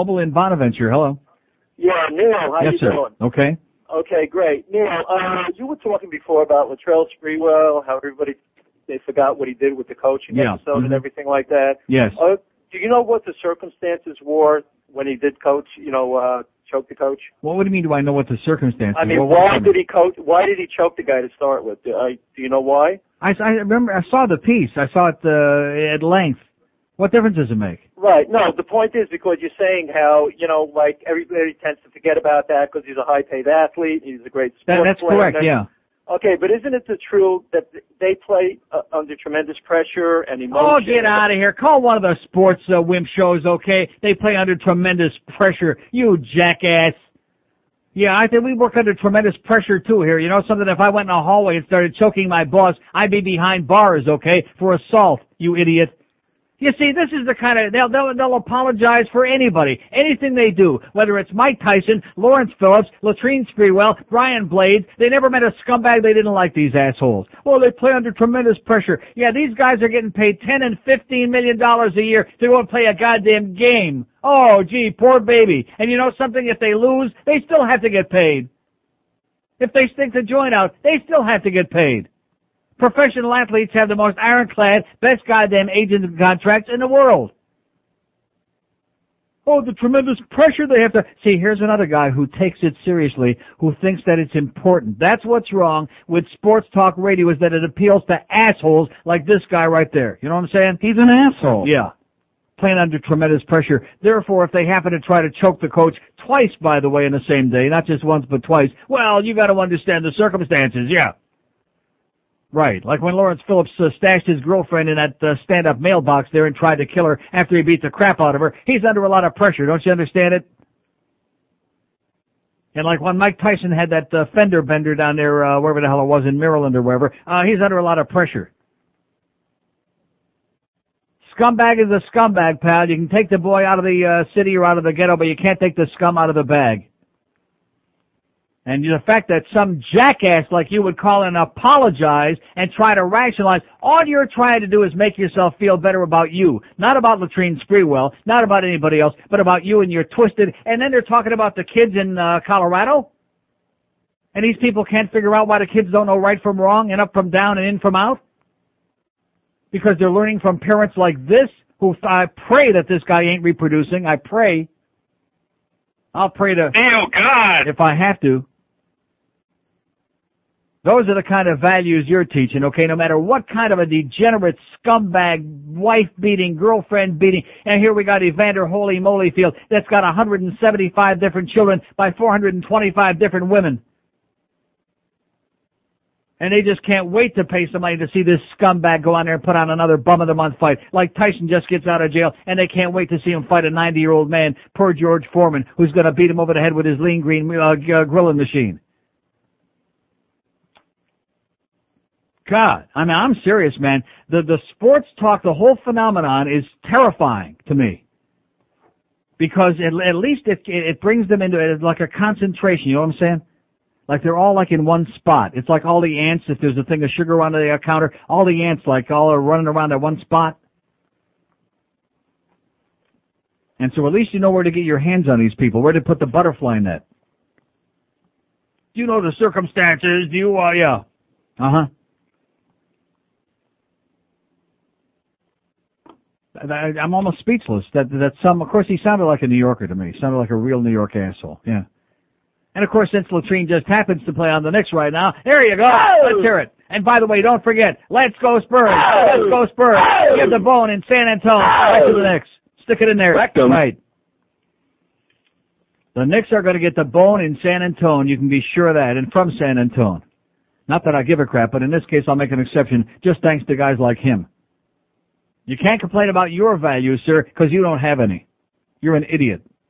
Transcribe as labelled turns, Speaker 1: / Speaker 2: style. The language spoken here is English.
Speaker 1: Mobile in Bonaventure. Hello.
Speaker 2: Yeah, Neil, how
Speaker 1: yes,
Speaker 2: you
Speaker 1: sir.
Speaker 2: doing?
Speaker 1: Okay.
Speaker 2: Okay, great. Neil, uh, you were talking before about Latrell Sprewell, how everybody they forgot what he did with the coaching
Speaker 1: Yeah.
Speaker 2: episode
Speaker 1: Mhm.
Speaker 2: and everything like that.
Speaker 1: Yes.
Speaker 2: Uh, do you know what the circumstances were when he did coach? You know, uh, choke the coach.
Speaker 1: Well, what do you mean? Do I know what the circumstances?
Speaker 2: I mean,
Speaker 1: what
Speaker 2: why did he coach? Why did he choke the guy to start with? Do, I, do you know why?
Speaker 1: I, I remember. I saw the piece. I saw it uh, at length. What difference does it make?
Speaker 2: Right. No, the point is because you're saying how you know, like everybody tends to forget about that because he's a high-paid athlete. He's a great
Speaker 1: That,
Speaker 2: sports
Speaker 1: that's
Speaker 2: player,
Speaker 1: correct. Yeah.
Speaker 2: Okay, but isn't it the true that they play uh, under tremendous pressure and emotion?
Speaker 1: Oh, get out of here. Call one of the sports uh, wimp shows, okay? They play under tremendous pressure. You jackass. Yeah, I think we work under tremendous pressure too here. You know something? If I went in a hallway and started choking my boss, I'd be behind bars, okay? For assault, you idiot. You see, this is the kind of they'll they'll, they'll apologize for anybody, anything they do, whether it's Mike Tyson, Lawrence Phillips, Latrine Sprewell, Brian Blades. They never met a scumbag they didn't like. These assholes. Well, they play under tremendous pressure. Yeah, these guys are getting paid ten and fifteen million dollars a year to go and play a goddamn game. Oh, gee, poor baby. And you know something? If they lose, they still have to get paid. If they stick the joint out, they still have to get paid. Professional athletes have the most ironclad, best goddamn agent contracts in the world. Oh, the tremendous pressure they have to. See, here's another guy who takes it seriously, who thinks that it's important. That's what's wrong with sports talk radio is that it appeals to assholes like this guy right there. You know what I'm saying?
Speaker 3: He's an asshole.
Speaker 1: Yeah. Playing under tremendous pressure. Therefore, if they happen to try to choke the coach twice, by the way, in the same day, not just once but twice, well, you got to understand the circumstances. Yeah. Right, like when Lawrence Phillips uh, stashed his girlfriend in that uh, stand-up mailbox there and tried to kill her after he beat the crap out of her. He's under a lot of pressure, don't you understand it? And like when Mike Tyson had that uh, fender bender down there, uh, wherever the hell it was in Maryland or wherever, uh, he's under a lot of pressure. Scumbag is a scumbag, pal. You can take the boy out of the uh, city or out of the ghetto, but you can't take the scum out of the bag. And the fact that some jackass like you would call and apologize and try to rationalize, all you're trying to do is make yourself feel better about you. Not about Latrine Sprewell, not about anybody else, but about you and your twisted, and then they're talking about the kids in uh, Colorado? And these people can't figure out why the kids don't know right from wrong and up from down and in from out? Because they're learning from parents like this, who I pray that this guy ain't reproducing. I pray. I'll pray to
Speaker 4: Oh God!
Speaker 1: if I have to. Those are the kind of values you're teaching, okay? No matter what kind of a degenerate scumbag, wife beating, girlfriend beating, and here we got Evander Holy Molyfield that's got 175 different children by 425 different women. And they just can't wait to pay somebody to see this scumbag go on there and put on another bum of the month fight. Like Tyson just gets out of jail and they can't wait to see him fight a 90 year old man, poor George Foreman, who's gonna beat him over the head with his lean green uh, uh, grilling machine. God, I mean, I'm serious, man. The the sports talk, the whole phenomenon is terrifying to me because at, at least it it brings them into it like a concentration. You know what I'm saying? Like they're all like in one spot. It's like all the ants. If there's a thing of sugar on the counter, all the ants like all are running around at one spot. And so at least you know where to get your hands on these people, where to put the butterfly net. Do you know the circumstances? Do you? Uh, yeah. Uh huh. I, I'm almost speechless. That that some, of course, he sounded like a New Yorker to me. Sounded like a real New York asshole. Yeah. And of course, since Latrine just happens to play on the Knicks right now, there you go. Oh! Let's hear it. And by the way, don't forget, let's go Spurs. Oh! Let's go Spurs. Oh! Give the bone in San Antonio. Right to the Knicks. Stick it in there.
Speaker 3: Rectum.
Speaker 1: Right. The Knicks are going to get the bone in San Antonio. You can be sure of that. And from San Antonio. Not that I give a crap, but in this case, I'll make an exception just thanks to guys like him. You can't complain about your values, sir, because you don't have any. You're an idiot.